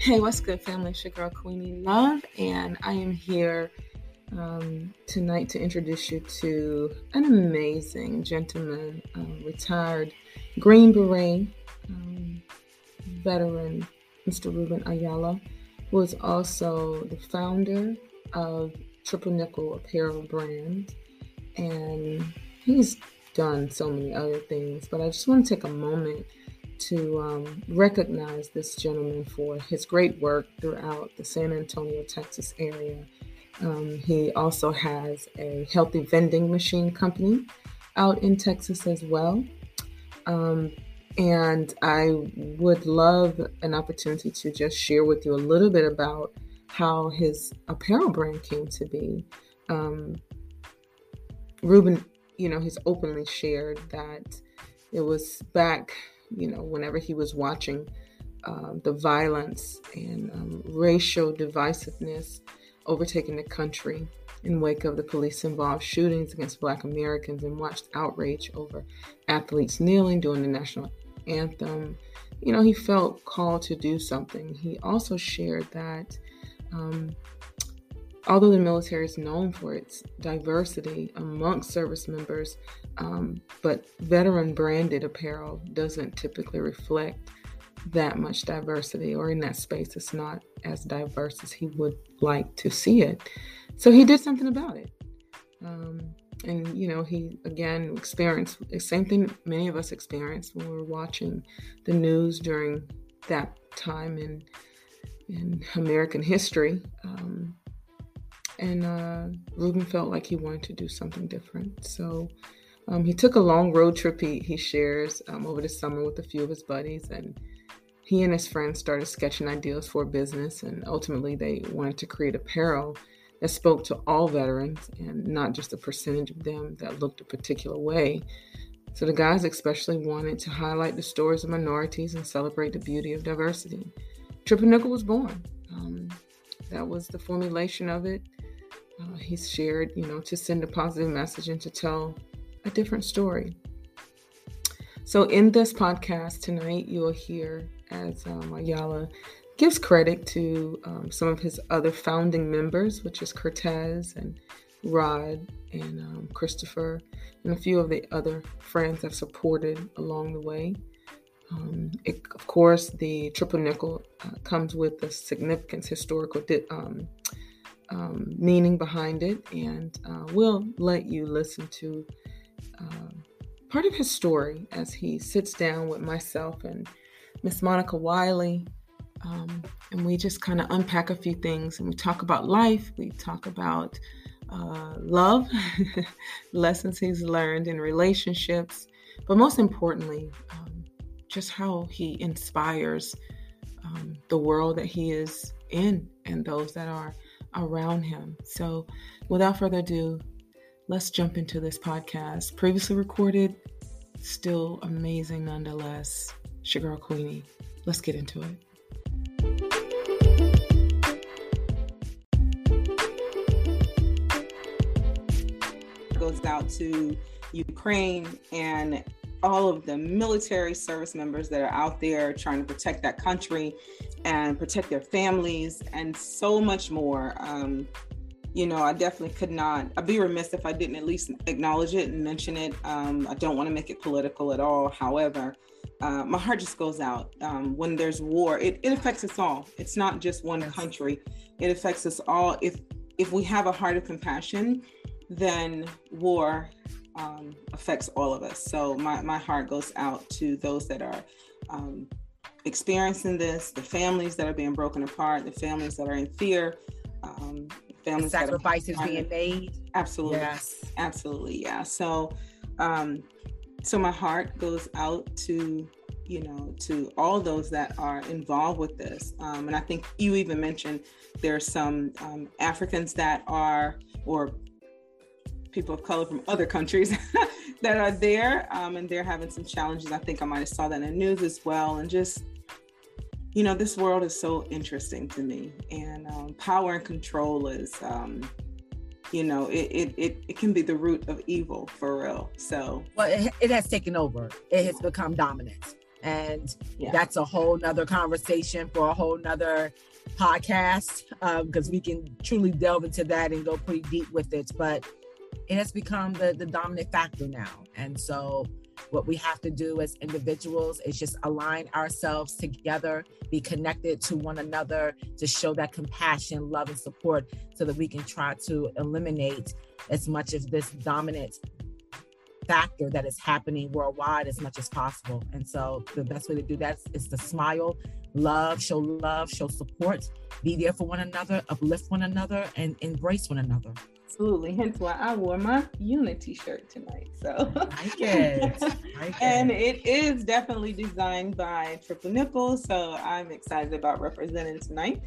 Hey, what's good, family? It's your girl Queenie Love, and I am here um, tonight to introduce you to an amazing gentleman, uh, retired Green Beret um, veteran, Mr. Ruben Ayala, who is also the founder of Triple Nikel Apparel brand, and he's done so many other things. But I just want to take a moment to um, recognize this gentleman for his great work throughout the San Antonio, Texas area. Um, he also has a healthy vending machine company out in Texas as well. Um, and I would love an opportunity to just share with you a little bit about how his apparel brand came to be. Um, Ruben, you know, he's openly shared that it was back you know, whenever he was watching uh, the violence and um, racial divisiveness overtaking the country in wake of the police involved shootings against black Americans and watched outrage over athletes kneeling during the national anthem, you know, he felt called to do something. He also shared that um, although the military is known for its diversity amongst service members, um, but veteran branded apparel doesn't typically reflect that much diversity, or in that space, it's not as diverse as he would like to see it. So he did something about it. Um, and, you know, he again experienced the same thing many of us experienced when we were watching the news during that time in, in American history. Um, and uh, Ruben felt like he wanted to do something different. So um, he took a long road trip he, he shares um, over the summer with a few of his buddies, and he and his friends started sketching ideas for business. And ultimately, they wanted to create apparel that spoke to all veterans and not just a percentage of them that looked a particular way. So the guys especially wanted to highlight the stories of minorities and celebrate the beauty of diversity. Triple Nikel was born. Um, that was the formulation of it uh, he's shared, you know, to send a positive message and to tell a different story. So, in this podcast tonight, you will hear as um, Ayala gives credit to um, some of his other founding members, which is Cortez and Rod and um, Christopher, and a few of the other friends that supported along the way. Um, it, of course, the triple nickel uh, comes with a significant historical di- um, um, meaning behind it, and uh, we'll let you listen to uh, part of his story as he sits down with myself and Miss Monica Wiley. Um, and we just kind of unpack a few things and we talk about life, we talk about uh, love, lessons he's learned in relationships, but most importantly, um, just how he inspires um, the world that he is in and those that are around him. So, without further ado, let's jump into this podcast. Previously recorded, still amazing nonetheless. Sugar Queenie. Let's get into it. Goes out to Ukraine and all of the military service members that are out there trying to protect that country and protect their families and so much more. Um, you know, I definitely could not. I'd be remiss if I didn't at least acknowledge it and mention it. Um, I don't want to make it political at all. However, uh, my heart just goes out um, when there's war. It, it affects us all. It's not just one country. It affects us all. If if we have a heart of compassion, then war um, affects all of us. So my, my heart goes out to those that are um, experiencing this, the families that are being broken apart, the families that are in fear, um, families the sacrifices being made. Absolutely, yes, absolutely, yeah. So, um, so my heart goes out to you know to all those that are involved with this, um, and I think you even mentioned there are some um, Africans that are or people of color from other countries that are there um, and they're having some challenges. I think I might have saw that in the news as well. And just, you know, this world is so interesting to me. And um, power and control is, um, you know, it, it, it, it, can be the root of evil for real. So, well, it, it has taken over, it has become dominant. And yeah. that's a whole nother conversation for a whole nother podcast because um, we can truly delve into that and go pretty deep with it. But it has become the, the dominant factor now. And so what we have to do as individuals is just align ourselves together, be connected to one another, to show that compassion, love, and support so that we can try to eliminate as much of this dominant factor that is happening worldwide as much as possible. And so the best way to do that is to smile, love, show love, show support, be there for one another, uplift one another, and embrace one another. Absolutely. Hence why I wore my Unity shirt tonight. So like it. Like and it is definitely designed by Triple Nikel. So I'm excited about representing tonight.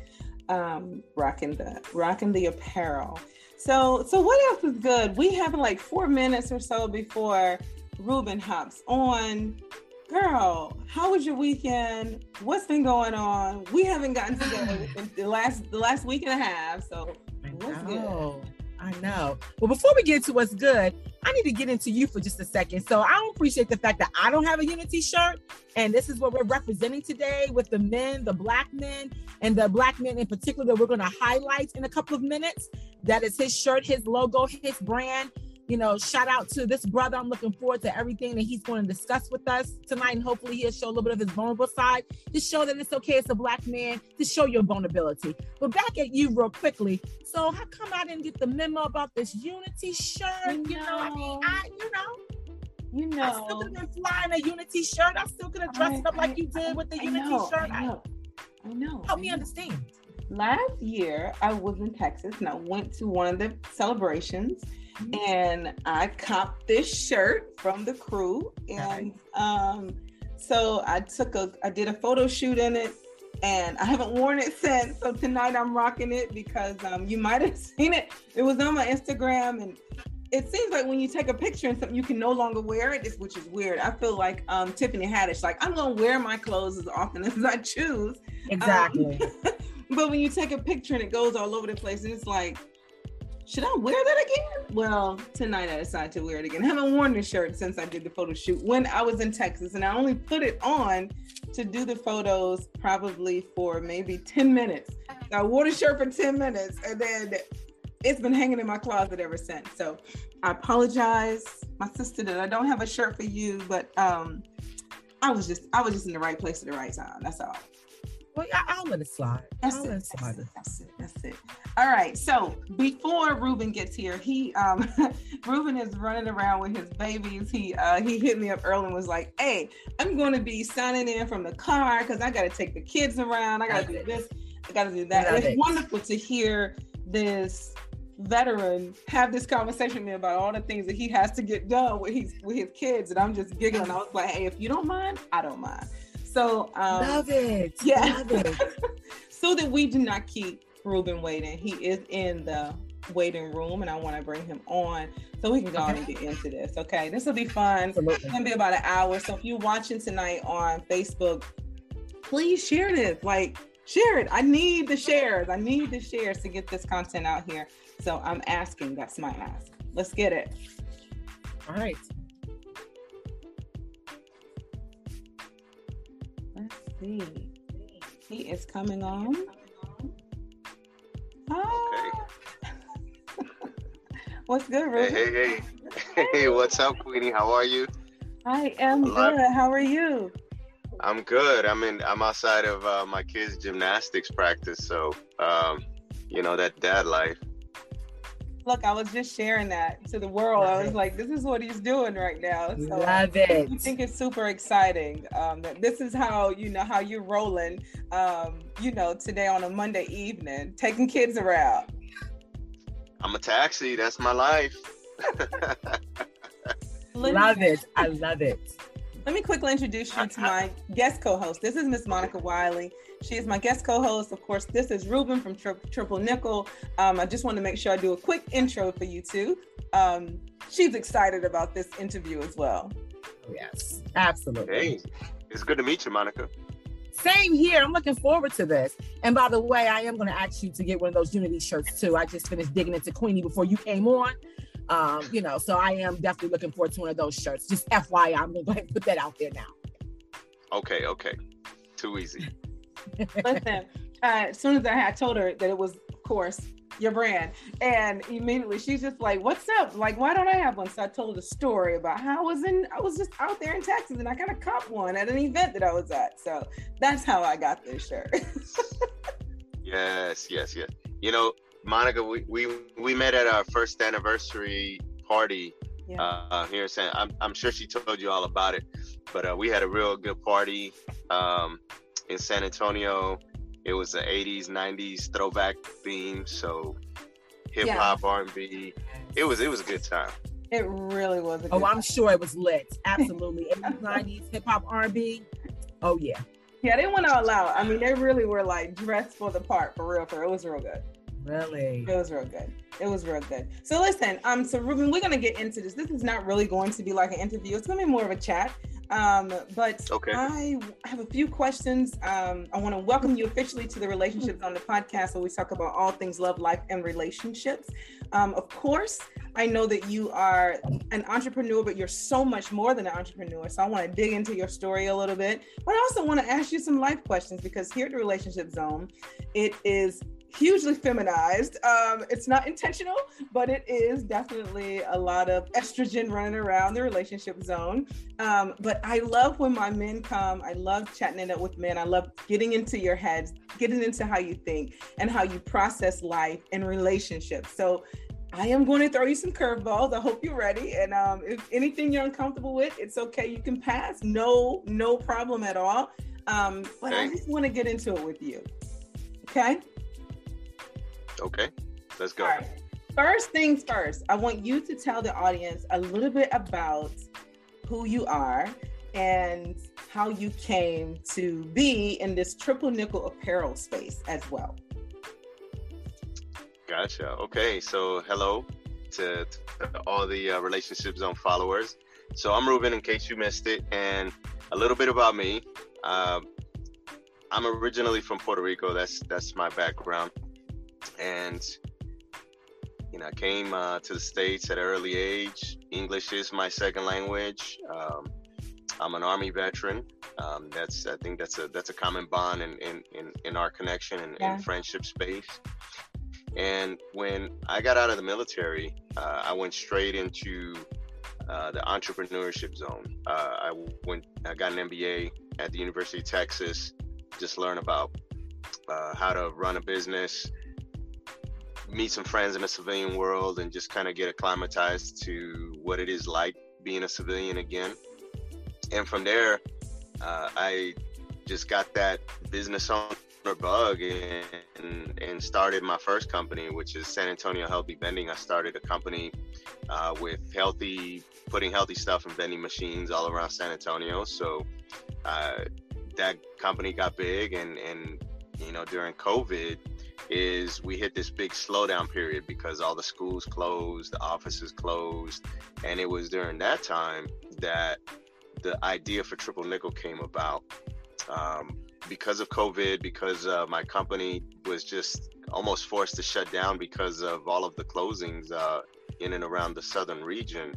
Um, rocking the rocking the apparel. So so what else is good? We have like four minutes or so before Ruben hops on. Girl, how was your weekend? What's been going on? We haven't gotten together the last the last week and a half. So what's good? I know. Well, before we get to what's good, I need to get into you for just a second. So I don't appreciate the fact that I don't have a Unity shirt. And this is what we're representing today with the men, the black men, and the black men in particular that we're going to highlight in a couple of minutes. That is his shirt, his logo, his brand you know, shout out to this brother. I'm looking forward to everything that he's going to discuss with us tonight. And hopefully he'll show a little bit of his vulnerable side to show that it's okay as a black man to show your vulnerability. But back at you real quickly. So how come I didn't get the memo about this unity shirt? You know, I mean, I, you know. You know, I still could have been flying a Unity shirt. I still could have dressed I, it up like you did with the I Unity know, shirt. I know. I know. Help me understand. Last year, I was in Texas and I went to one of the celebrations and I copped this shirt from the crew. And um, so I took a, I did a photo shoot in it, and I haven't worn it since. So tonight I'm rocking it because um, you might have seen it. It was on my Instagram, and it seems like when you take a picture and something, you can no longer wear it, which is weird. I feel like um, Tiffany Haddish, like I'm gonna wear my clothes as often as I choose. Exactly. Um, but when you take a picture and it goes all over the place, and it's like should I wear that again? Well, tonight I decided to wear it again. I haven't worn the shirt since I did the photo shoot when I was in Texas, and I only put it on to do the photos probably for maybe 10 minutes. So I wore the shirt for 10 minutes, and then it's been hanging in my closet ever since. So I apologize, my sister, that I don't have a shirt for you, but um, I was just I was just in the right place at the right time. That's all. Well, yeah, I'll let it slide. That's I'll it. That's it. That's it. That's it. All right. So before Ruben gets here, he um Ruben is running around with his babies. He uh he hit me up early and was like, "Hey, I'm going to be signing in from the car because I got to take the kids around. I got to do this. I got to do that." it's it. wonderful to hear this veteran have this conversation with me about all the things that he has to get done with his with his kids, and I'm just giggling. I was like, "Hey, if you don't mind, I don't mind." So um, love it. Yeah. Love it. so that we do not keep Ruben waiting. He is in the waiting room and I want to bring him on so we can go okay. and get into this. Okay. This will be fun. Absolutely. It's gonna be about an hour. So if you're watching tonight on Facebook, please share this. Like share it. I need the shares. I need the shares to get this content out here. So I'm asking. That's my ask. Let's get it. All right. See. He is coming on. Ah. Okay. what's good, Ruben? Hey, hey, hey. hey, what's up, Queenie? How are you? I am good. How are you? I'm good. I'm in. I'm outside of uh, my kids' gymnastics practice, so um, you know that dad life look, I was just sharing that to the world. I was like, this is what he's doing right now. So Love it. I think it's super exciting. Um, that this is how you know how you're rolling. Um, you know, today on a Monday evening, taking kids around. I'm a taxi. That's my life. love it. I love it. Let me quickly introduce you to my guest co-host. This is Miss Monica Wiley. She is my guest co-host. Of course, this is Ruben from Tri- Triple Nikel. Um, I just want to make sure I do a quick intro for you two. Um, she's excited about this interview as well. Yes, absolutely. Hey, it's good to meet you, Monica. Same here. I'm looking forward to this. And by the way, I am going to ask you to get one of those Unity shirts too. I just finished digging into Queenie before you came on. Um, you know, so I am definitely looking forward to one of those shirts. Just FYI, I'm going to go ahead and put that out there now. Okay, okay. Too easy. Listen, uh, as soon as I had told her that it was, of course, your brand, and immediately she's just like, "What's up? Like, why don't I have one?" So I told her the story about how I was in, I was just out there in Texas, and I got a cop one at an event that I was at. So that's how I got this shirt. yes, yes, yes. You know, Monica, we we we met at our first anniversary party yeah. uh, here in San. I'm I'm sure she told you all about it, but uh, we had a real good party um, in San Antonio. It was the 80s, 90s throwback theme, so hip hop, yeah. R&B. It was it was a good time. It really was. oh, I'm sure it was lit. Absolutely, 80s, 90s hip hop, R&B. Oh yeah. Yeah, they went all out. I mean, they really were like dressed for the part for real. For it was real good. Really? It was real good. It was real good. So listen, um, so Ruben, we're gonna get into this. This is not really going to be like an interview. It's gonna be more of a chat. Um, but okay. I have a few questions. Um, I want to welcome you officially to the Relationship Zone the podcast where we talk about all things love, life, and relationships. Um, of course, I know that you are an entrepreneur, but you're so much more than an entrepreneur. So I want to dig into your story a little bit. But I also want to ask you some life questions because here at the Relationship Zone, it is hugely feminized. Um, it's not intentional, but it is definitely a lot of estrogen running around the relationship zone. Um, but I love when my men come. I love chatting it up with men. I love getting into your heads, getting into how you think and how you process life and relationships. So I am going to throw you some curveballs. I hope you're ready. And um, if anything you're uncomfortable with, it's okay. You can pass. No, no problem at all. Um, but I just want to get into it with you. Okay. Okay, let's go. First things first, I want you to tell the audience a little bit about who you are and how you came to be in this triple nikel apparel space as well. Gotcha. Okay, so hello to, to all the uh, Relationship Zone followers. So I'm Ruben, in case you missed it, and a little bit about me. Uh, I'm originally from Puerto Rico. That's that's my background and you know, I came uh, to the states at an early age. English is my second language. Um, I'm an Army veteran. Um, that's I think that's a that's a common bond in in, in, in our connection and yeah. in friendship space. And when I got out of the military, uh, I went straight into uh, the entrepreneurship zone. Uh, I went, I got an MBA at the University of Texas. Just learn about uh, how to run a business, meet some friends in the civilian world and just kind of get acclimatized to what it is like being a civilian again. And from there, uh, I just got that business owner bug and, and started my first company, which is San Antonio Healthy Vending. I started a company uh, with healthy, putting healthy stuff in vending machines all around San Antonio. So uh, that company got big, and and you know during COVID, is we hit this big slowdown period because all the schools closed, the offices closed, and it was during that time that the idea for Triple Nikel came about. Um, because of COVID, because uh, my company was just almost forced to shut down because of all of the closings uh, in and around the southern region,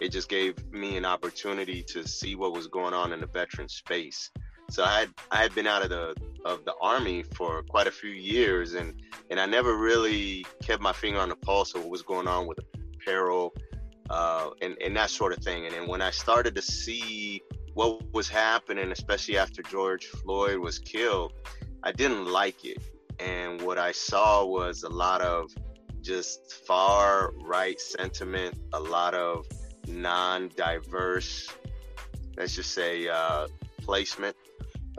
it just gave me an opportunity to see what was going on in the veteran space. So I had I had been out of the of the army for quite a few years, and and I never really kept my finger on the pulse of what was going on with apparel, uh, and and that sort of thing. And when I started to see what was happening, especially after George Floyd was killed, I didn't like it. And what I saw was a lot of just far right sentiment, a lot of non-diverse, let's just say, uh, placement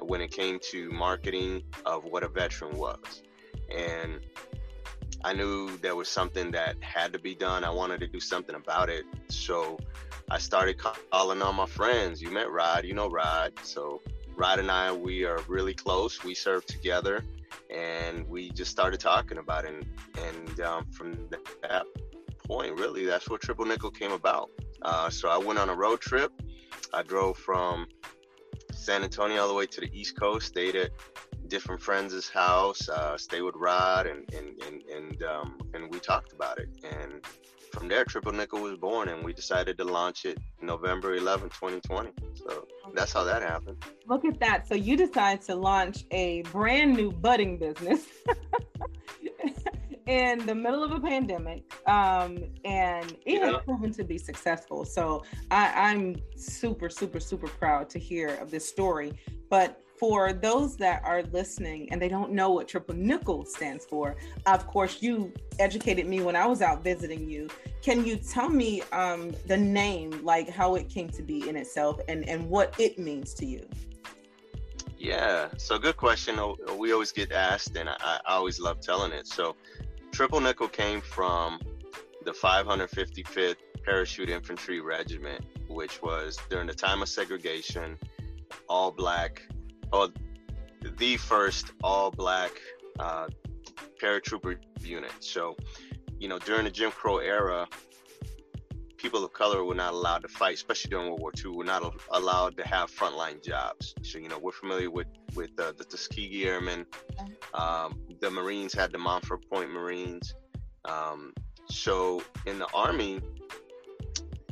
when it came to marketing of what a veteran was. And I knew there was something that had to be done. I wanted to do something about it. So I started calling on my friends. You met Rod, you know Rod. So Rod and I, we are really close. We serve together and we just started talking about it. And, and um, from that point, really, that's what Triple Nikel came about. Uh, so I went on a road trip. I drove from San Antonio all the way to the East Coast. Stayed at different friends' house. Uh, stayed with Rod, and and and and, um, and we talked about it. And from there, Triple Nikel was born, and we decided to launch it November 11, 2020. So that's how that happened. Look at that. So you decided to launch a brand new budding business in the middle of a pandemic, um, and it yeah. has proven to be successful. So I, I'm super, super, super proud to hear of this story. But for those that are listening and they don't know what triple nikel stands for, of course, you educated me when I was out visiting you. Can you tell me um, the name, like how it came to be in itself and, and what it means to you? Yeah, so good question. We always get asked, and I, I always love telling it. So, triple nickel came from the 555th Parachute Infantry Regiment, which was during the time of segregation, all black oh, the first all black uh, paratrooper unit. So, you know, during the Jim Crow era, people of color were not allowed to fight, especially during World War II. Were not allowed to have frontline jobs. So, you know, we're familiar with with uh, the Tuskegee Airmen. Um, the Marines had the Montford Point Marines. Um, so, in the Army,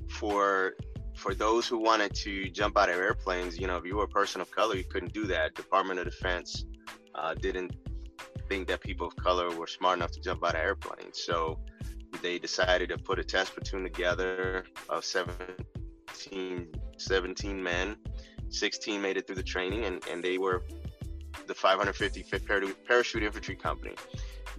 for for those who wanted to jump out of airplanes, you know, if you were a person of color, you couldn't do that. Department of Defense uh, didn't think that people of color were smart enough to jump out of airplanes. So they decided to put a test platoon together of 17, 17 men. 16 made it through the training, and, and they were the 555th Parachute Infantry Company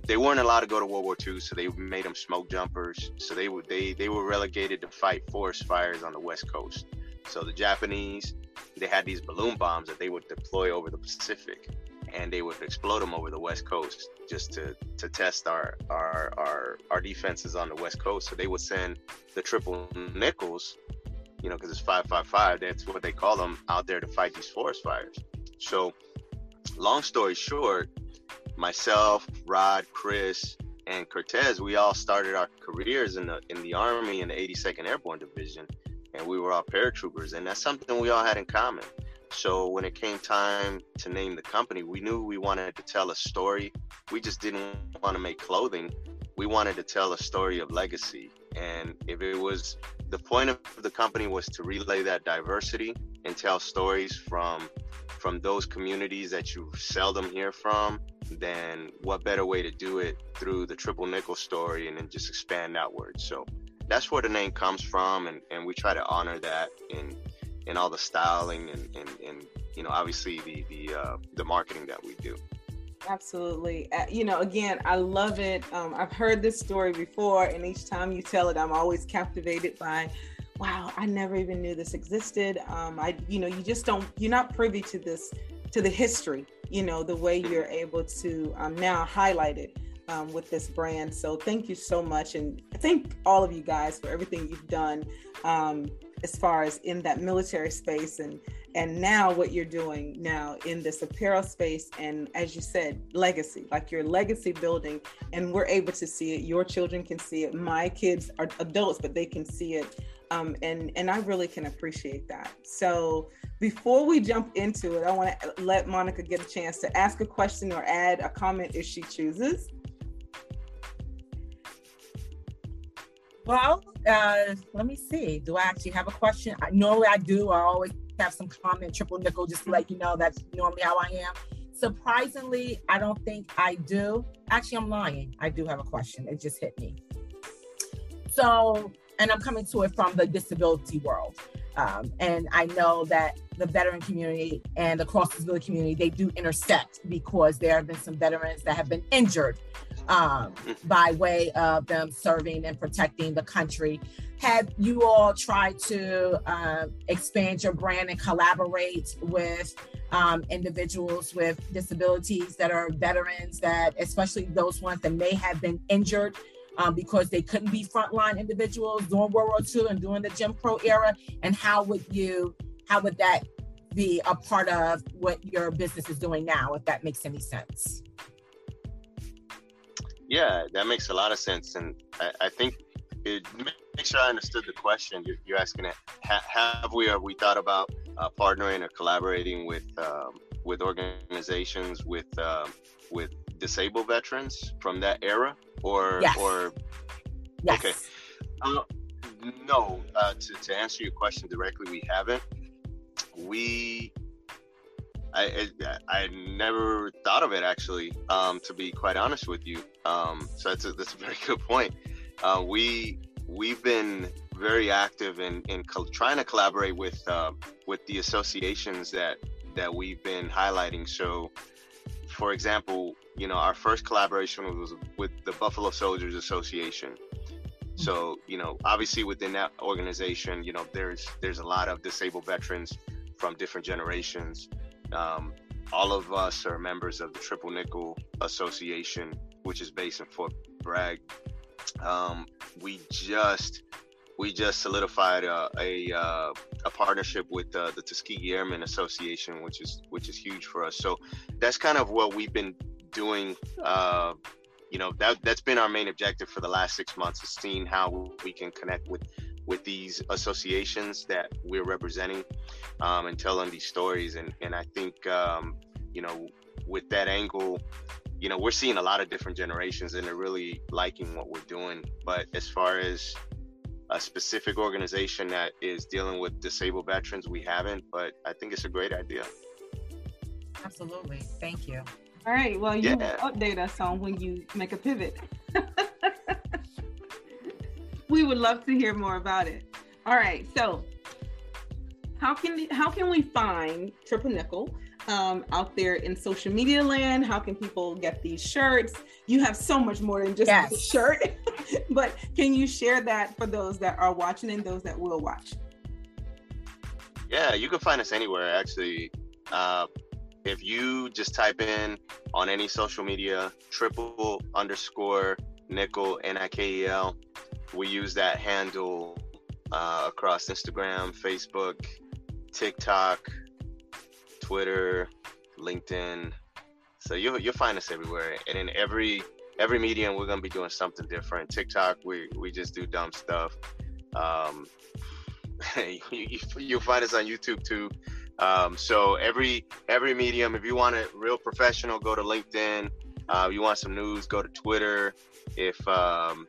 they weren't allowed to go to World War II, so they made them smoke jumpers. So they were they they were relegated to fight forest fires on the West Coast. So the Japanese they had these balloon bombs that they would deploy over the Pacific, and they would explode them over the West Coast just to to test our our our our defenses on the West Coast. So they would send the triple nickels, you know, because it's five five five. That's what they call them out there to fight these forest fires. So, long story short, myself, Rod, Chris, and Cortez, we all started our careers in the in the Army in the 82nd Airborne Division, and we were all paratroopers, and that's something we all had in common. So when it came time to name the company, we knew we wanted to tell a story. We just didn't want to make clothing. We wanted to tell a story of legacy. And if it was the point of the company was to relay that diversity and tell stories from from those communities that you seldom hear from then what better way to do it through the triple nickel story and then just expand outwards so that's where the name comes from and, and we try to honor that in in all the styling and, and, and you know obviously the the uh, the marketing that we do. Absolutely. Uh, you know again i love it. Um, i've heard this story before and each time you tell it i'm always captivated by wow i never even knew this existed. Um, i you know you just don't you're not privy to this to the history you know the way you're able to um, now highlight it um, with this brand. So thank you so much and thank all of you guys for everything you've done. Um, as far as in that military space and and now what you're doing now in this apparel space and as you said legacy like your legacy building. And we're able to see it. Your children can see it. My kids are adults but they can see it. Um, and and i really can appreciate that. So before we jump into it, I want to let Monica get a chance to ask a question or add a comment if she chooses. Well, uh, let me see. Do I actually have a question? I, normally I do. I always have some comment, triple nickel, just to let you know that's normally how I am. Surprisingly, I don't think I do. Actually, I'm lying. I do have a question. It just hit me. So, and I'm coming to it from the disability world. Um, and I know that the veteran community and the cross disability community, they do intersect because there have been some veterans that have been injured um, by way of them serving and protecting the country. Have you all tried to uh, expand your brand and collaborate with um, individuals with disabilities that are veterans, that especially those ones that may have been injured um, because they couldn't be frontline individuals during World War II and during the Jim Crow era? And how would you, how would that be a part of what your business is doing now, if that makes any sense? Yeah, that makes a lot of sense. And I, I think it, make sure I understood the question. You're, you're asking it. Ha, have we, have we thought about uh, partnering or collaborating with, um, with organizations with, um, with disabled veterans from that era? or yes. or yes. okay uh, no uh, to, to answer your question directly we haven't we I, I, I never thought of it actually. Um, to be quite honest with you, um, so that's a, that's a very good point. Uh, we we've been very active in in co- trying to collaborate with uh, with the associations that that we've been highlighting. So, for example, you know, our first collaboration was with the Buffalo Soldiers Association. So, you know, obviously within that organization, you know, there's there's a lot of disabled veterans from different generations um, all of us are members of the Triple Nickel Association, which is based in Fort Bragg. Um, we just we just solidified a a, uh, a partnership with uh, the Tuskegee Airmen Association, which is which is huge for us. So that's kind of what we've been doing. Uh, you know that that's been our main objective for the last six months is seeing how we can connect with with these associations that we're representing um, and telling these stories. And, and I think, um, you know, with that angle, you know, we're seeing a lot of different generations and they're really liking what we're doing. But as far as a specific organization that is dealing with disabled veterans, we haven't, but I think it's a great idea. Absolutely. Thank you. All right. Well, you yeah. update us on when you make a pivot. we would love to hear more about it. All right, so how can how can we find Triple Nikel um, out there in social media land? How can people get these shirts? You have so much more than just yes. a shirt, but can you share that for those that are watching and those that will watch? Yeah, you can find us anywhere actually. Uh, if you just type in on any social media triple underscore nikel N I K E L we use that handle uh, across Instagram, Facebook, TikTok, Twitter, LinkedIn. So you'll you'll find us everywhere, and in every every medium we're gonna be doing something different. TikTok, we we just do dumb stuff. Um, you, will find us on YouTube too. Um, so every every medium, if you want it real professional, go to LinkedIn. Uh, you want some news, go to Twitter. If um,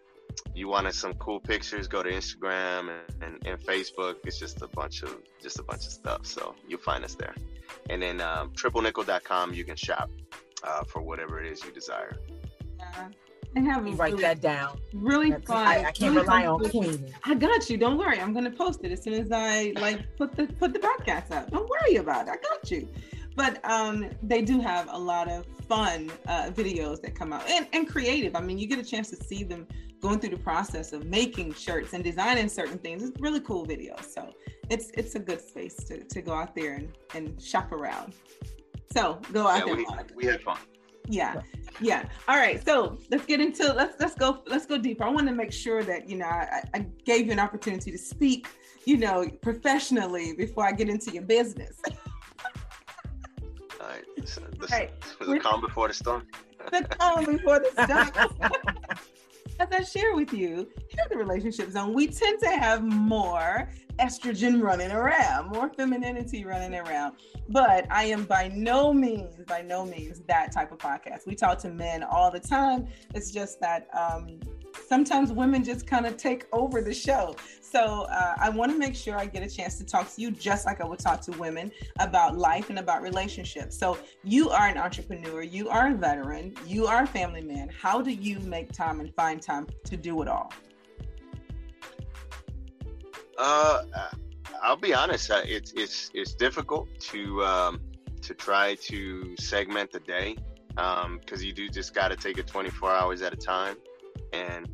you wanted some cool pictures, go to Instagram and, and, and, Facebook. It's just a bunch of just a bunch of stuff. So you'll find us there. And then um, triplenikel.com, you can shop uh, for whatever it is you desire. Yeah. I have you write really, that down. Really That's, fun. I, I can't really rely on Queen. I got you. Don't worry. I'm gonna post it as soon as I like put the put the broadcast up. Don't worry about it. I got you but um, they do have a lot of fun uh, videos that come out and, and creative. I mean, you get a chance to see them going through the process of making shirts and designing certain things. It's really cool video. So it's it's a good space to, to go out there and, and shop around. So go out yeah, there. We, we had fun. Yeah, yeah. All right. So let's get into let's let's go let's go deeper. I want to make sure that you know I, I gave you an opportunity to speak, you know, professionally before I get into your business. All right. This, this, right. Was the calm before the storm? the calm before the storm. As I share with you, here at the Relationship Zone, we tend to have more estrogen running around, more femininity running around. But I am by no means, by no means that type of podcast. We talk to men all the time. It's just that um, sometimes women just kind of take over the show. So uh, I want to make sure I get a chance to talk to you just like I would talk to women about life and about relationships. So you are an entrepreneur, you are a veteran, you are a family man. How do you make time and find time to do it all? Uh, I'll be honest. Uh, it's it's it's difficult to um, to try to segment the day because um, you do just got to take it 24 hours at a time. And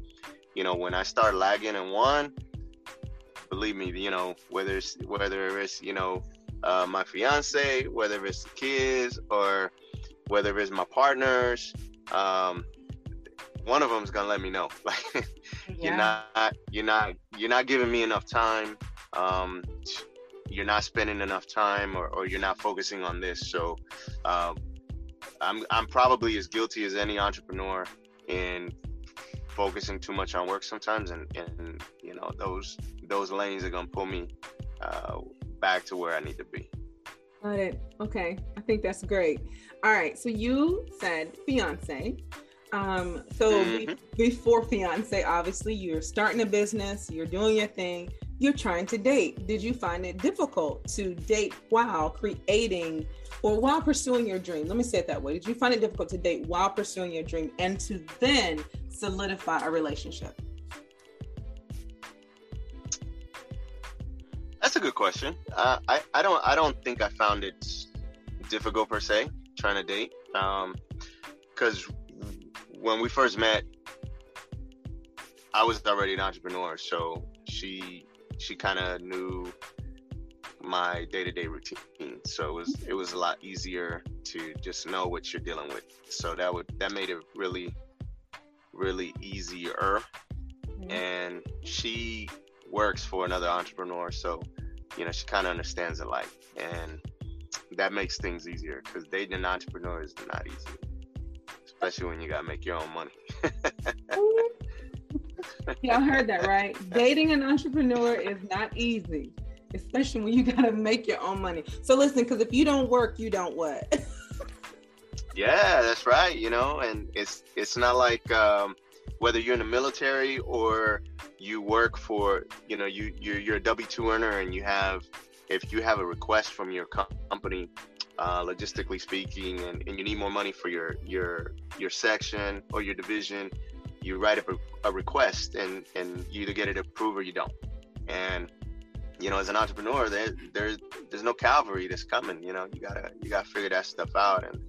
you know, when I start lagging in one, believe me, you know, whether it's whether it's you know uh, my fiance, whether it's the kids, or whether it's my partners, um, one of them is gonna let me know. Like yeah. you're not you're not you're not giving me enough time. Um, you're not spending enough time, or, or you're not focusing on this. So um, I'm I'm probably as guilty as any entrepreneur in focusing too much on work sometimes, and and you know those those lanes are gonna pull me uh, back to where I need to be. Got it. Okay, I think that's great. All right, so you said fiance. Um, so mm-hmm. be- before fiance, obviously you're starting a business, you're doing your thing, you're trying to date. Did you find it difficult to date while creating or while pursuing your dream? Let me say it that way. Did you find it difficult to date while pursuing your dream and to then solidify a relationship? That's a good question. Uh, I I don't I don't think I found it difficult per se trying to date. Because um, when we first met, I was already an entrepreneur, so she she kind of knew my day-to-day routine. So it was it was a lot easier to just know what you're dealing with. So that would that made it really really easier. Mm-hmm. and she works for another entrepreneur so you know she kind of understands the life and that makes things easier because dating an entrepreneur is not easy especially when you gotta make your own money Y'all heard that, right? Dating an entrepreneur is not easy, especially when you got to make your own money. So listen, because if you don't work, you don't what? yeah, that's right. You know, and it's it's not like um, whether you're in the military or you work for, you know, you you're, you're a W two earner and you have, if you have a request from your company, uh, logistically speaking, and, and you need more money for your your your section or your division, you write a, a request and and you either get it approved or you don't. And you know, as an entrepreneur, there there's there's no cavalry that's coming. You know, you gotta you gotta figure that stuff out, and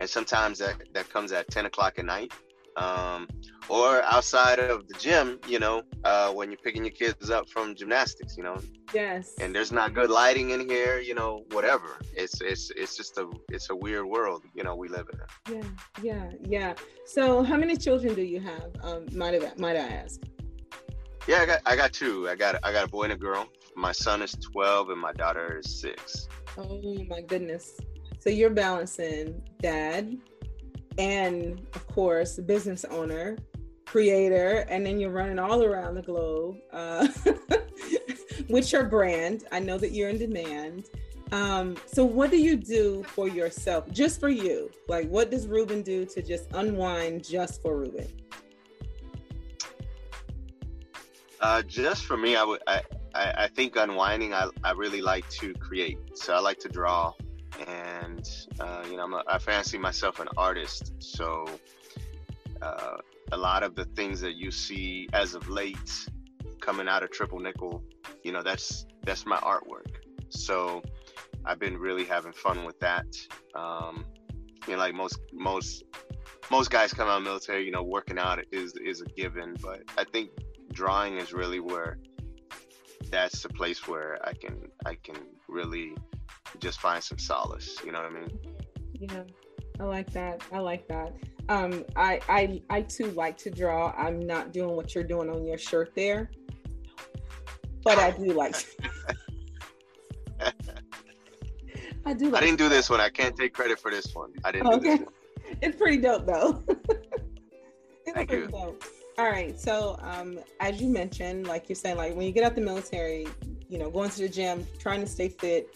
and sometimes that that comes at ten o'clock at night, um, or outside of the gym, you know, uh, when you're picking your kids up from gymnastics, you know. Yes. And there's not good lighting in here, you know, whatever. It's it's it's just a it's a weird world, you know, we live in. Yeah, yeah, yeah. So, how many children do you have? Um, might I, might I ask? Yeah, I got I got two. I got I got a boy and a girl. My son is 12 and my daughter is six. Oh my goodness. So you're balancing dad, and of course business owner creator and then you're running all around the globe uh, with your brand. I know that you're in demand. Um, so what do you do for yourself just for you? Like what does ruben do to just unwind just for ruben? Uh, just for me i would I, I, I think unwinding I, I really like to create. So i like to draw. And uh, you know I'm a, i fancy myself an artist. So uh, a lot of the things that you see as of late coming out of triple nikel you know that's that's my artwork so i've been really having fun with that um, you know like most most most guys come out of military you know working out is is a given but i think drawing is really where that's the place where i can i can really just find some solace. You know what I mean? Yeah, I like that. I like that. Um, I I I too like to draw. I'm not doing what you're doing on your shirt there, but I do like. I do. Like I didn't do this one. I can't take credit for this one. I didn't. Okay. It's pretty dope though. it's Thank you. Dope. All right. So, um, as you mentioned, like you're saying, like when you get out the military, you know, going to the gym, trying to stay fit,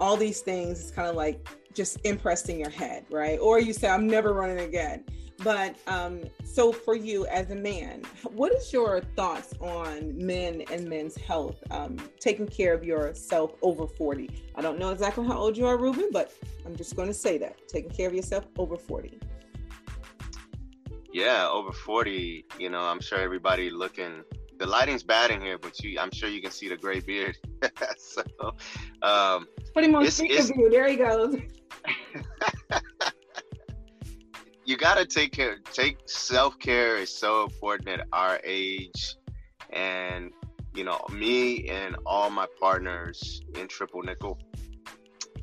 all these things is kind of like just impressed in your head, right? Or you say, I'm never running again. But um, so for you as a man, what is your thoughts on men and men's health, um, taking care of yourself over 40? I don't know exactly how old you are, Ruben, but I'm just going to say that taking care of yourself over 40. Yeah, over 40, you know, I'm sure everybody looking the lighting's bad in here, but you, I'm sure you can see the gray beard. so, um, put him on speaker view. There he goes. you gotta take care. Take self care is so important at our age, and you know me and all my partners in Triple Nikel.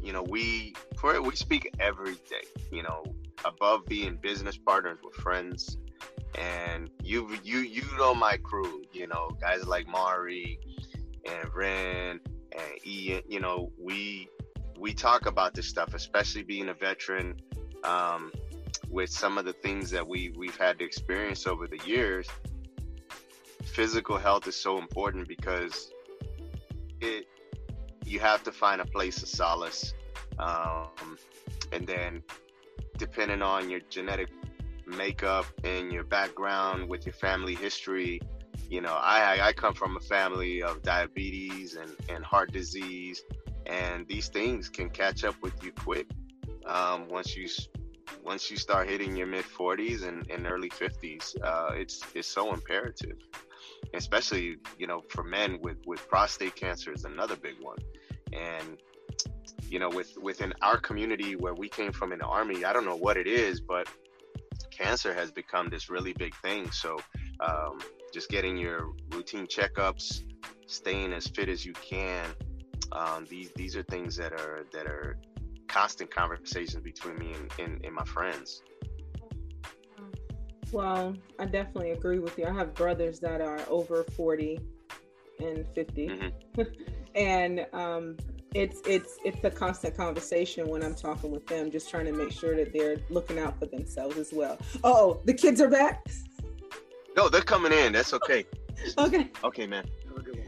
You know we for we speak every day. You know above being business partners, with friends and you you you know my crew you know guys like mari and ren and ian you know we we talk about this stuff especially being a veteran um, with some of the things that we we've had to experience over the years physical health is so important because it you have to find a place of solace um, and then depending on your genetic makeup and your background with your family history you know, I I come from a family of diabetes and and heart disease, and these things can catch up with you quick um, once you once you start hitting your mid 40s and, and early 50s. Uh, it's it's so imperative, especially you know for men with with prostate cancer is another big one, and you know with within our community where we came from in the army, I don't know what it is, but cancer has become this really big thing. So um, just getting your routine checkups, staying as fit as you can. Um, these these are things that are that are constant conversations between me and, and, and my friends. Well, I definitely agree with you. I have brothers that are over 40 and 50. Mm-hmm. and um, it's it's it's a constant conversation when I'm talking with them, just trying to make sure that they're looking out for themselves as well. Oh, the kids are back. No, they're coming in. That's okay. okay. Okay, man.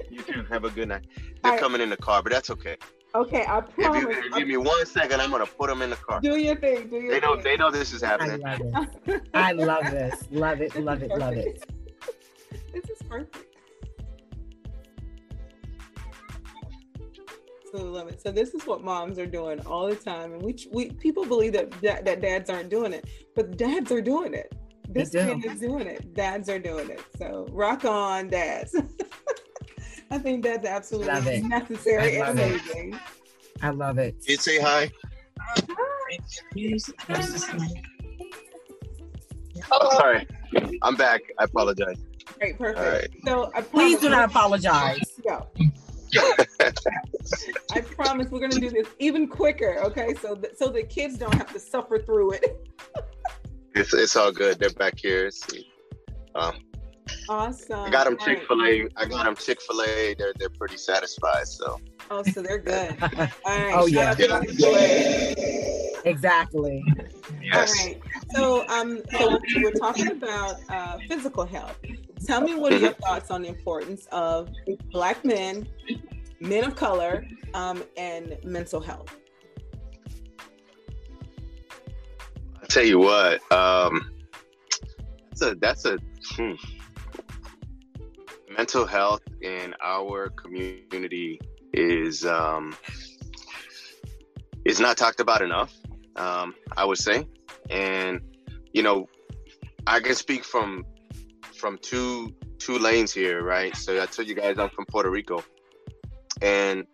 You too. Have a good night. They're right. coming in the car, but that's okay. Okay, I promise. If you, give me one second, I'm gonna put them in the car. Do your thing. Do your they know. Thing. They know this is happening. I love it. I love this. Love it. Love it. Love it. This is perfect. absolutely love it. So this is what moms are doing all the time, and we we people believe that that, that dads aren't doing it, but dads are doing it. This kid is doing it. Dads are doing it. So rock on, dads. I think that's absolutely necessary and amazing. It. I love it. You say hi. Oh, sorry. I'm back. I apologize. Great, perfect. So I please do not apologize. Go. I promise we're gonna do this even quicker, okay? So that so the kids don't have to suffer through it. it's it's all good. They're back here. Um, awesome. I got them Chick Fil A. I got them Chick Fil A. They're they're pretty satisfied. So. Oh, so they're good. All right. Oh yeah. Exactly. Yes. All right. So um so we're talking about uh, physical health. Tell me what are your thoughts on the importance of black men, men of color, um, and mental health? I'll tell you what, um, that's a that's a hmm. Mental health in our community is um, is not talked about enough. Um, I would say, and you know, I can speak from from two two lanes here, right? So I told you guys I'm from Puerto Rico, and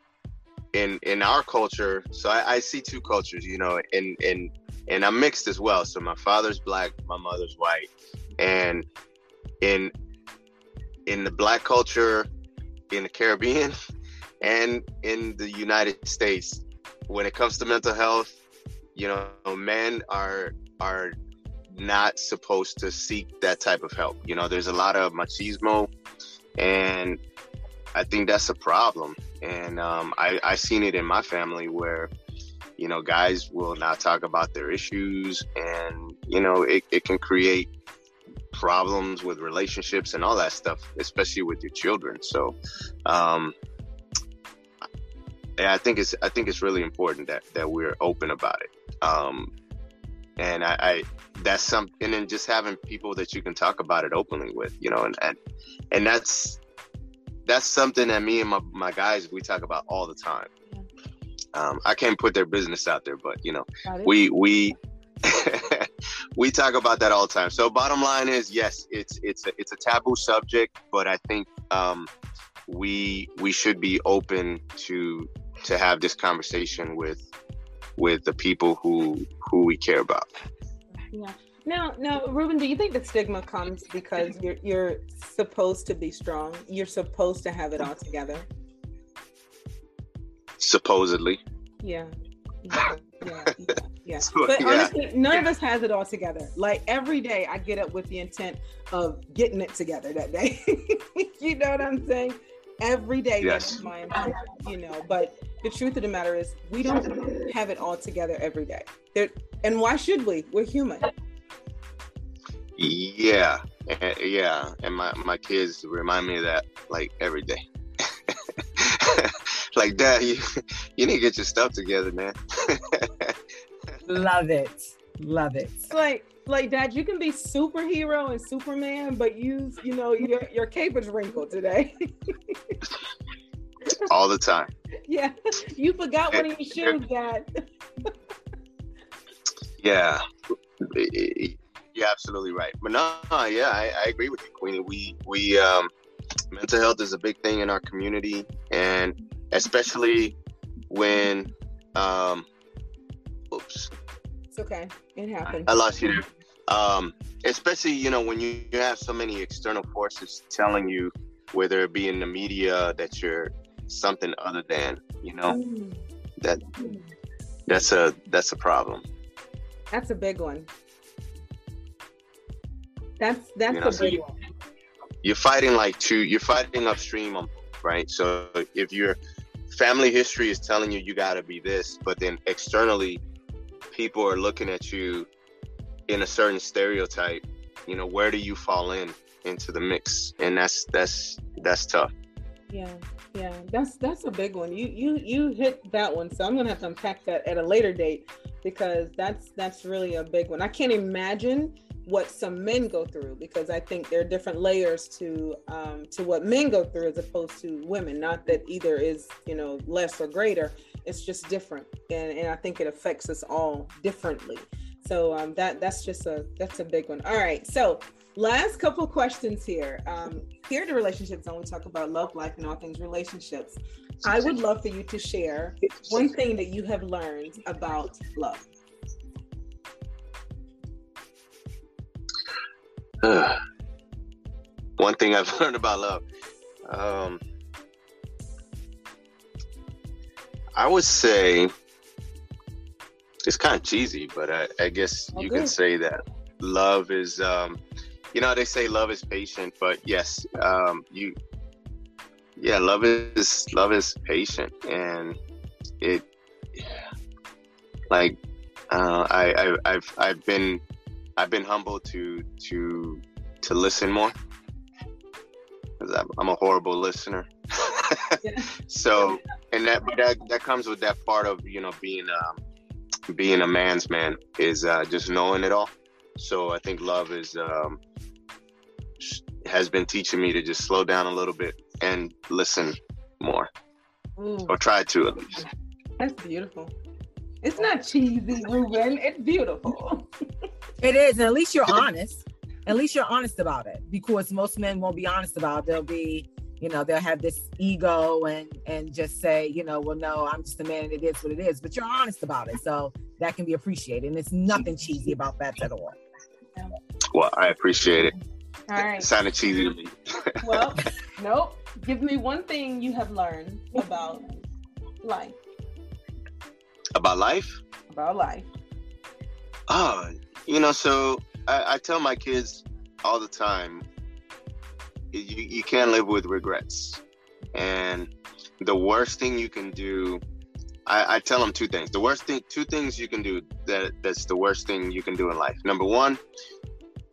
in in our culture, so I, I see two cultures, you know, and and and I'm mixed as well. So my father's black, my mother's white, and in in the black culture in the Caribbean and in the United States, when it comes to mental health, you know, men are are not supposed to seek that type of help. You know, there's a lot of machismo, and I think that's a problem. And um, I I seen it in my family where you know guys will not talk about their issues, and you know it, it can create problems with relationships and all that stuff, especially with your children. So. Um, I think it's I think it's really important that that we're open about it. Um, and I, I that's something and then just having people that you can talk about it openly with you know and and, and that's that's something that me and my, my guys we talk about all the time um, i can't put their business out there but you know we we we talk about that all the time so bottom line is yes it's it's a, it's a taboo subject but i think um, we we should be open to to have this conversation with with the people who who we care about. Yeah. Now, now, Ruben, do you think the stigma comes because you're you're supposed to be strong? You're supposed to have it all together. Supposedly. Yeah. Yeah. Yeah. yeah. But honestly, none of us has it all together. Like every day, I get up with the intent of getting it together that day. you know what I'm saying? every day yes. that's my intention, you know. But the truth of the matter is, we don't have it all together every day. There, and why should we? We're human. Yeah, eh, yeah, and my my kids remind me of that like every day. like, Dad, you you need to get your stuff together, man. Love it, love it. It's like like dad you can be superhero and superman but use you know your, your cape is wrinkled today. All the time. Yeah. You forgot one of your shoes dad. Yeah. You're absolutely right. But no yeah I, I agree with you queenie. We we um mental health is a big thing in our community and especially when um oops. It's okay. It happened. I lost you. Um especially you know when you, you have so many external forces telling you whether it be in the media that you're something other than you know mm. that that's a that's a problem. That's a big one. That's that's you know, a so big you, one. you're fighting like two you're fighting upstream right? So if your family history is telling you you got to be this but then externally people are looking at you in a certain stereotype. You know where do you fall in into the mix? And that's that's that's tough. Yeah yeah that's that's a big one. You you you hit that one so i'm gonna have to unpack that at a later date because that's that's really a big one. I can't imagine what some men go through because I think there are different layers to um, to what men go through as opposed to women. Not that either is you know less or greater. It's just different, and, and I think it affects us all differently. So um, that that's just a that's a big one. All right, so last couple questions here. Um, here at the Relationship Zone, we talk about love, life, and all things relationships. I would love for you to share one thing that you have learned about love. One thing I've learned about love. Um, I would say it's kind of cheesy, but I, I guess you can say that love is, um, you know, they say love is patient, but yes, um, you, yeah, love is love is patient, and it, like, uh, I, I I've I've been I've been humbled to to to listen more because I'm, I'm, a horrible listener. so, and that that that comes with that part of you know being um, being a man's man is uh, just knowing it all. So I think love is um, has been teaching me to just slow down a little bit and listen more, Ooh. or try to at least. That's beautiful. It's not cheesy, Ruben. It's beautiful. It is, and at least you're honest. At least you're honest about it, because most men won't be honest about. It. They'll be, you know, they'll have this ego and and just say, you know, well, no, I'm just a man, and it is what it is. But you're honest about it, so that can be appreciated, and it's nothing cheesy about that at all. Well, I appreciate it. All right. It sounded cheesy to me. well, nope. Give me one thing you have learned about life. About life? About life. Oh, you know, so I, I tell my kids all the time, you, you can't live with regrets. And the worst thing you can do, I, I tell them two things. The worst thing, two things you can do that that's the worst thing you can do in life. Number one,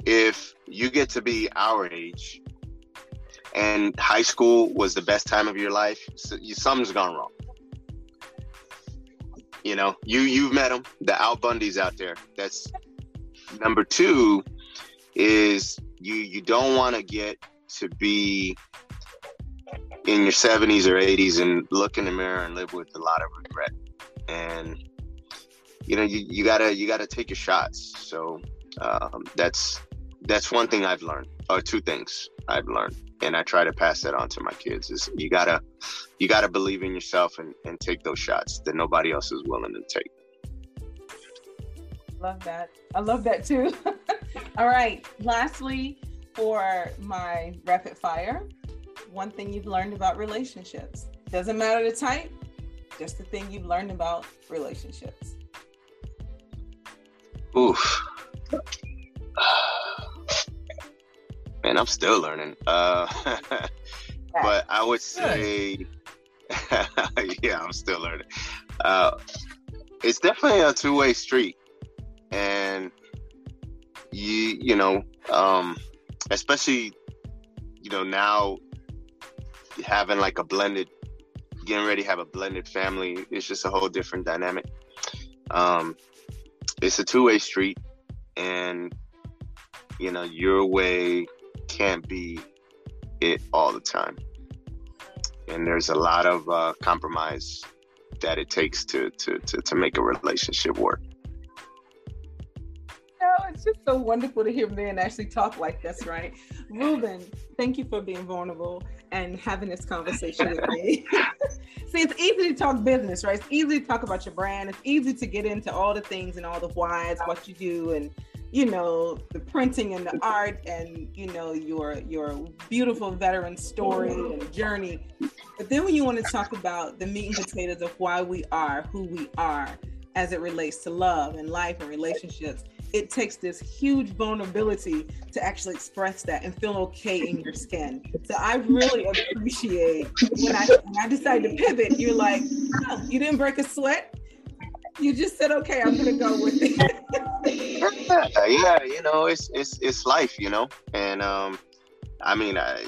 if you get to be our age and high school was the best time of your life, so you, something's gone wrong. You know, you you've met them, the Al Bundys out there. That's Number two is you you don't want to get to be in your 70s or 80s and look in the mirror and live with a lot of regret. And you know you, you gotta you gotta take your shots. So um, that's that's one thing i've learned or two things i've learned and i try to pass that on to my kids is you gotta you gotta believe in yourself and, and take those shots that nobody else is willing to take Love that. I love that too. All right. Lastly, for my rapid fire, one thing you've learned about relationships. Doesn't matter the type, just the thing you've learned about relationships. Oof. Man, I'm still learning. Uh, but I would say, yeah, I'm still learning. Uh, it's definitely a two way street and you you know um especially you know now having like a blended getting ready to have a blended family it's just a whole different dynamic um it's a two-way street and you know your way can't be it all the time and there's a lot of uh, compromise that it takes to, to to to make a relationship work it's just so wonderful to hear men actually talk like this, right? Ruben, thank you for being vulnerable and having this conversation with me. See, it's easy to talk business, right? It's easy to talk about your brand. It's easy to get into all the things and all the whys, what you do, and you know the printing and the art, and you know your your beautiful veteran story and journey. But then when you want to talk about the meat and potatoes of why we are who we are, as it relates to love and life and relationships it takes this huge vulnerability to actually express that and feel okay in your skin. So I really appreciate when I when I decided to pivot, you're like, oh, you didn't break a sweat. You just said, okay, I'm gonna go with it. yeah, yeah, you know, it's it's it's life, you know, and um, I mean, I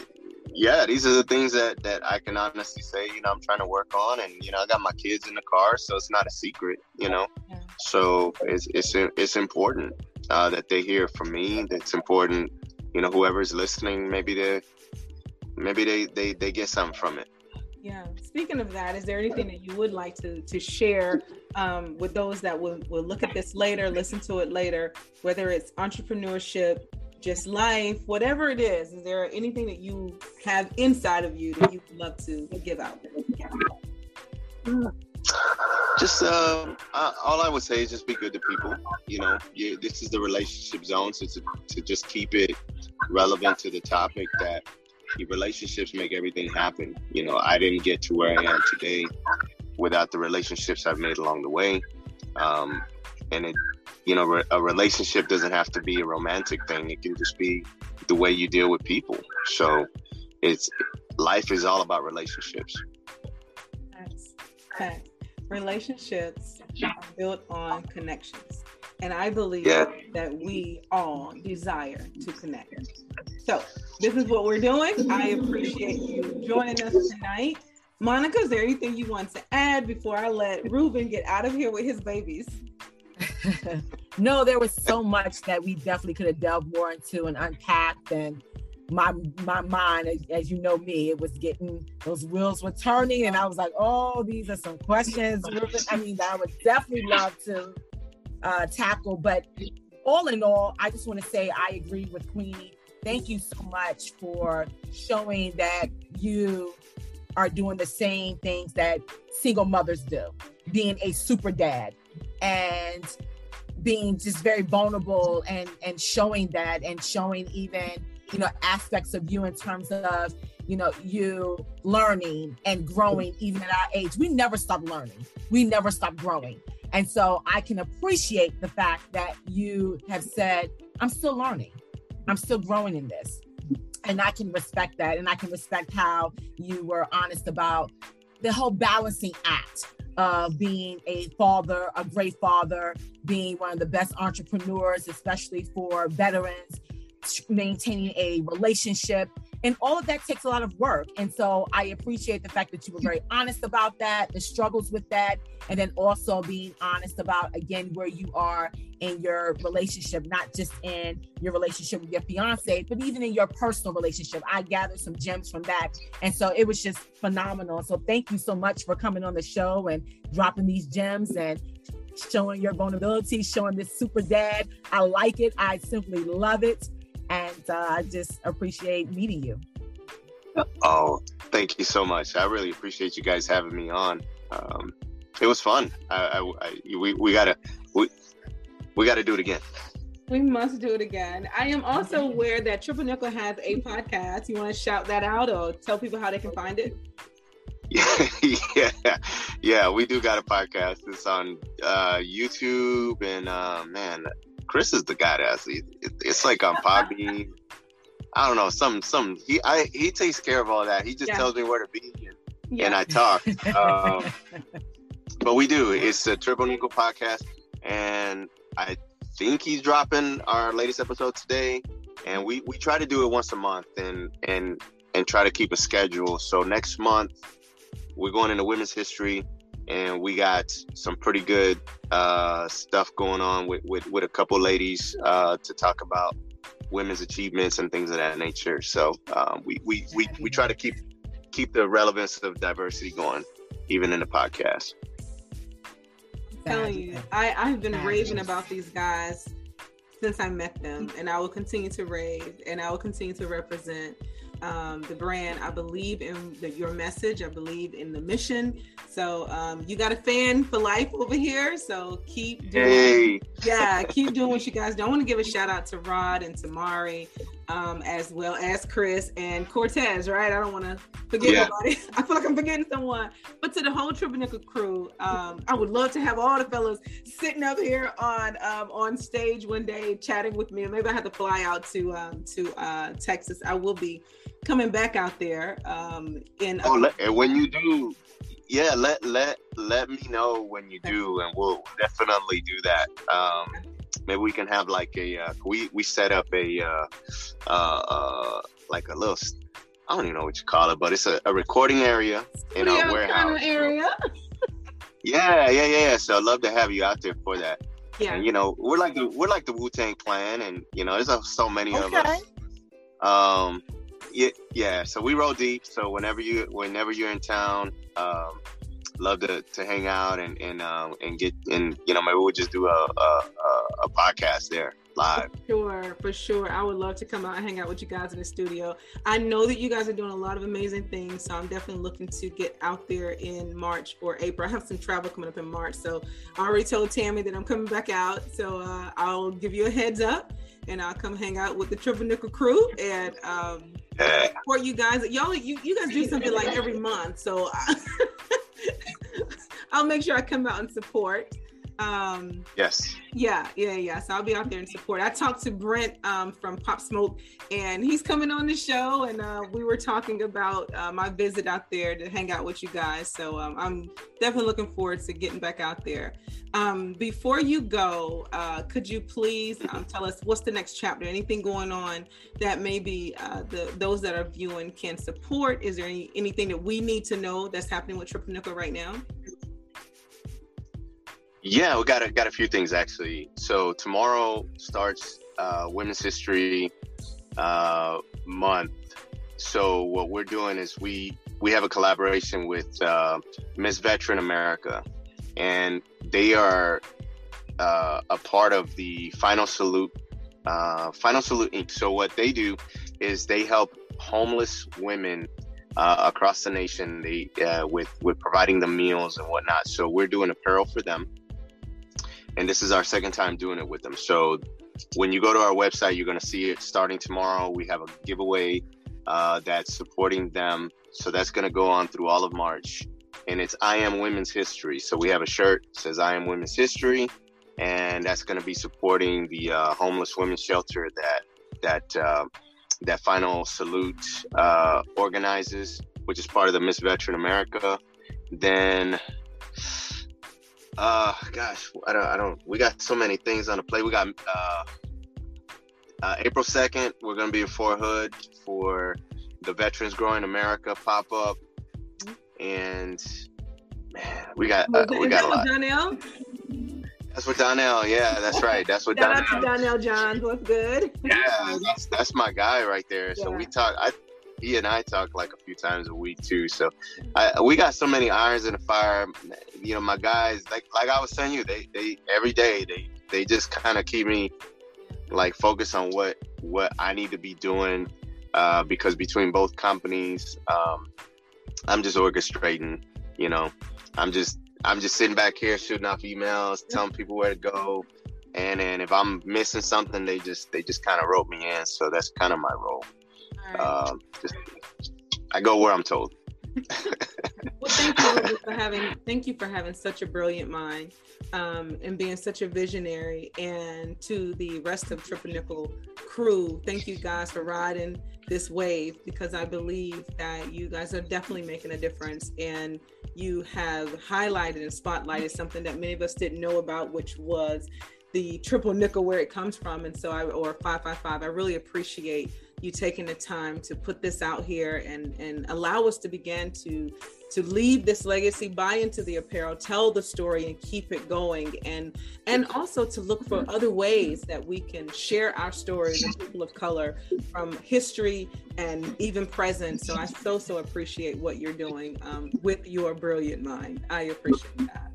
yeah, these are the things that that I can honestly say. You know, I'm trying to work on, and you know, I got my kids in the car, so it's not a secret. You know, yeah. so it's it's it's important uh, that they hear from me. That's important. You know, whoever's listening, maybe they maybe they they they get something from it. Yeah. Speaking of that, is there anything that you would like to to share um, with those that will will look at this later, listen to it later, whether it's entrepreneurship, just life, whatever it is, is there anything that you have inside of you that you would love to give out? Just uh, I, all I would say is just be good to people. You know, yeah, this is the relationship zone, so to, to just keep it relevant to the topic that relationships make everything happen. You know, I didn't get to where I am today without the relationships I've made along the way. Um, and it you know, a relationship doesn't have to be a romantic thing. It can just be the way you deal with people. So it's life is all about relationships. Relationships are built on connections. And I believe yeah. that we all desire to connect. So this is what we're doing. I appreciate you joining us tonight. Monica, is there anything you want to add before I let Ruben get out of here with his babies? no, there was so much that we definitely could have delved more into and unpacked. And my my mind, as, as, you know me, it was getting those wheels were turning, and I was like, "Oh, these are some questions." I mean, I would definitely love to uh, tackle. But all in all, I just want to say I agree with Queenie. Thank you so much for showing that you are doing the same things that single mothers do, being a super dad, and being just very vulnerable and and showing that and showing even you know aspects of you in terms of you know you learning and growing even at our age we never stop learning we never stop growing and so i can appreciate the fact that you have said i'm still learning i'm still growing in this and i can respect that and i can respect how you were honest about the whole balancing act of being a father, a great father, being one of the best entrepreneurs, especially for veterans, maintaining a relationship. And all of that takes a lot of work. And so I appreciate the fact that you were very honest about that, the struggles with that, and then also being honest about, again, where you are in your relationship, not just in your relationship with your fiance, but even in your personal relationship. I gathered some gems from that. And so it was just phenomenal. So thank you so much for coming on the show and dropping these gems and showing your vulnerability, showing this super dad. I like it. I simply love it. And uh, I just appreciate meeting you. Oh, thank you so much. I really appreciate you guys having me on. Um, it was fun. I, I, I, we, we gotta we, we gotta do it again. We must do it again. I am also aware that Triple Nikel has a podcast. You want to shout that out or tell people how they can find it? yeah, yeah, we do got a podcast. It's on uh, YouTube, and uh, man, Chris is the guy that it. It's like on Podbean. I don't know, some some he I he takes care of all that. He just yeah. tells me where to be, and, yeah. and I talk. um, but we do. It's a Triple Nikel podcast, and I think he's dropping our latest episode today. And we we try to do it once a month, and and and try to keep a schedule. So next month we're going into women's history, and we got some pretty good uh, stuff going on with, with, with a couple ladies uh, to talk about. women's achievements and things of that nature. So um, we, we we we try to keep keep the relevance of diversity going, even in the podcast. telling you, I I've been raving about these guys since I met them, and I will continue to rave, and I will continue to represent um, the brand. I believe in the, your message. I believe in the mission. So um, you got a fan for life over here. So keep doing, hey. yeah, keep doing what you guys do. I want to give a shout out to Rod and Tamari, um, as well as Chris and Cortez. Right? I don't want to forget yeah. nobody. I feel like I'm forgetting someone. But to the whole Triple crew, um, I would love to have all the fellas sitting up here on um, on stage one day chatting with me. Maybe I have to fly out to um, to uh, Texas. I will be coming back out there. Um, in oh, let, and when you do, yeah, let let let me know when you do, and we'll definitely do that. Maybe we can have like a uh, we we set up a uh, uh, uh, like a little. I don't even know what you call it, but it's a, a recording area in our warehouse. Area. yeah, yeah, yeah. So I'd love to have you out there for that. Yeah. And, you know, we're like the we're like the Wu Tang Clan, and you know, there's so many okay. of us. Um, yeah, yeah. So we roll deep. So whenever you whenever you're in town, um, love to, to hang out and and um, and get and you know maybe we'll just do a a, a podcast there live. For sure, for sure. I would love to come out and hang out with you guys in the studio. I know that you guys are doing a lot of amazing things, so I'm definitely looking to get out there in March or April. I have some travel coming up in March, so I already told Tammy that I'm coming back out. So uh, I'll give you a heads up, and I'll come hang out with the Triple Nikel crew and. Um, support you guys. Y'all, you, you guys do something like every month, so I'll make sure I come out and support. Um, yes. Yeah, yeah, yeah. So I'll be out there and support. I talked to Brent um, from Pop Smoke, and he's coming on the show, and uh, we were talking about uh, my visit out there to hang out with you guys. So um, I'm definitely looking forward to getting back out there. Um, before you go, uh, could you please um, tell us what's the next chapter? Anything going on that maybe uh, the those that are viewing can support? Is there any, anything that we need to know that's happening with Triple Nikel right now? Yeah, we got a, got a few things actually. So tomorrow starts uh, Women's History uh, Month. So what we're doing is we we have a collaboration with uh, Miss Veteran America, and they are uh, a part of the Final Salute uh, Final Salute Inc. So what they do is they help homeless women uh, across the nation they uh, with with providing them meals and whatnot. So we're doing apparel for them and this is our second time doing it with them. So when you go to our website, you're going to see it starting tomorrow. We have a giveaway uh, that's supporting them. So that's going to go on through all of March. And it's I Am Women's History. So we have a shirt says I Am Women's History. And that's going to be supporting the uh, homeless women's shelter that that uh, that Final Salute uh, organizes, which is part of the Miss Veteran America. Then uh, gosh, I don't, I don't. We got so many things on the plate. We got uh, uh April second. We're gonna be in Fort Hood for the Veterans Growing America pop up, and man, we got uh, we got a lot. Donnell? That's what Donnell. Yeah, that's right. That's what Shout Donnell. out to Donnell Johns. What's good? Yeah, that's, that's my guy right there. So yeah. we talk. I he and I talk like a few times a week too. So I, we got so many irons in the fire. You know, my guys, like like I was telling you, they they every day they they just kind of keep me like focused on what what I need to be doing uh, because between both companies, um, I'm just orchestrating. You know, I'm just I'm just sitting back here shooting off emails, telling people where to go. And then if I'm missing something, they just they just kind of rope me in. So that's kind of my role. Um, just, I go where I'm told. Well, thank you for having thank you for having such a brilliant mind um, and being such a visionary. And to the rest of Triple Nikel crew, thank you guys for riding this wave because I believe that you guys are definitely making a difference and you have highlighted and spotlighted something that many of us didn't know about, which was the triple nickel where it comes from. And so I or 555, I really appreciate you taking the time to put this out here and and allow us to begin to to leave this legacy buy into the apparel tell the story and keep it going. And and also to look for other ways that we can share our stories as people of color from history and even present. So i so so appreciate what you're doing um, with your brilliant mind. I appreciate that.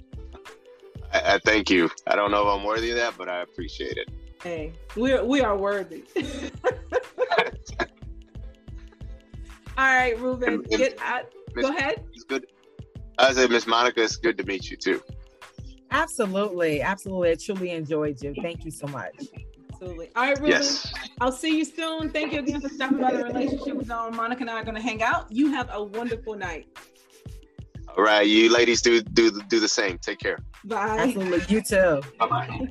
I, I thank you. I don't know if i'm worthy of that but i appreciate it. Hey we're we are worthy all right ruben get out Go ahead. It's good. I said, Miss Monica, it's good to meet you too. Absolutely, absolutely. I truly enjoyed you. Thank you so much. Absolutely. All right, Ruben. Yes. I'll see you soon. Thank you again for stopping by the relationship zone. Monica and I are going to hang out. You have a wonderful night. All right, you ladies do do do the same. Take care. Bye. Absolutely. You too. Bye bye.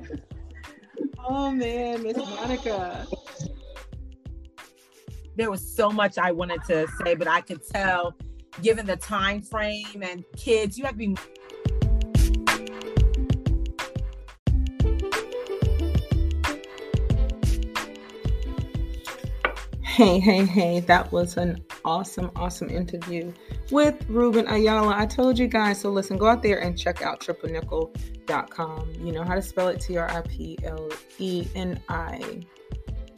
oh man, Miss Monica. There was so much I wanted to say, but I could tell given the time frame and kids, you have to be Hey, hey, hey, that was an awesome, awesome interview with Ruben Ayala. I told you guys, so listen, go out there and check out triple triplenikel.com. You know how to spell it T R I P L E N I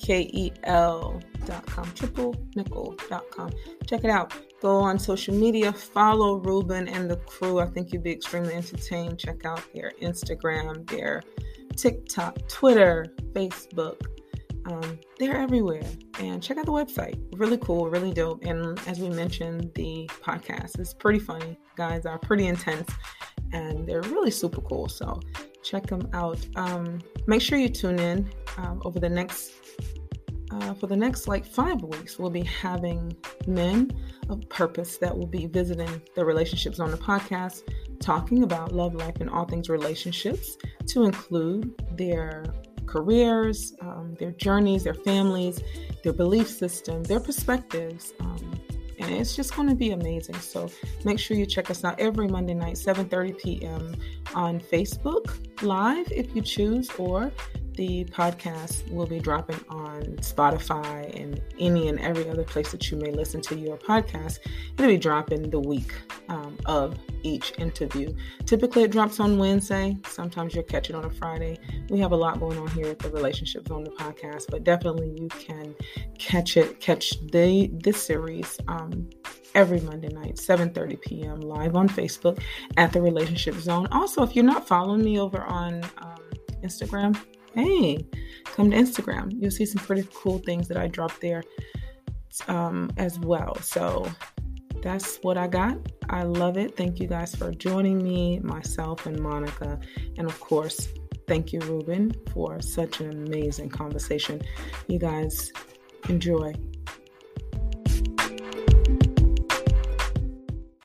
K E L.com, triplenikel.com. Check it out. Go on social media, follow Ruben and the crew. I think you'd be extremely entertained. Check out their Instagram, their TikTok, Twitter, Facebook. Um, they're everywhere. And check out the website. Really cool, really dope. And as we mentioned, the podcast is pretty funny. Guys are pretty intense and they're really super cool. So check them out. Um, make sure you tune in um, over the next uh, for the next like five weeks, we'll be having men of purpose that will be visiting the Relationship Zone the podcast, talking about love life and all things relationships, to include their careers, um, their journeys, their families, their belief system, their perspectives. Um, and it's just going to be amazing. So make sure you check us out every Monday night, 7:30 p.m. on Facebook Live if you choose, or the podcast will be dropping on Spotify and any and every other place that you may listen to your podcast. It'll be dropping the week um, of each interview. Typically, it drops on Wednesday. Sometimes you'll catch it on a Friday. We have a lot going on here at the Relationship Zone the podcast, but definitely you can catch it, catch the this series. Um, every Monday night, 7:30 p.m. live on Facebook at the Relationship Zone. Also, if you're not following me over on um, Instagram, hey, come to Instagram. You'll see some pretty cool things that I dropped there um, as well. So that's what I got. I love it. Thank you guys for joining me, myself, and Monica. And of course, thank you, Ruben, for such an amazing conversation. You guys enjoy.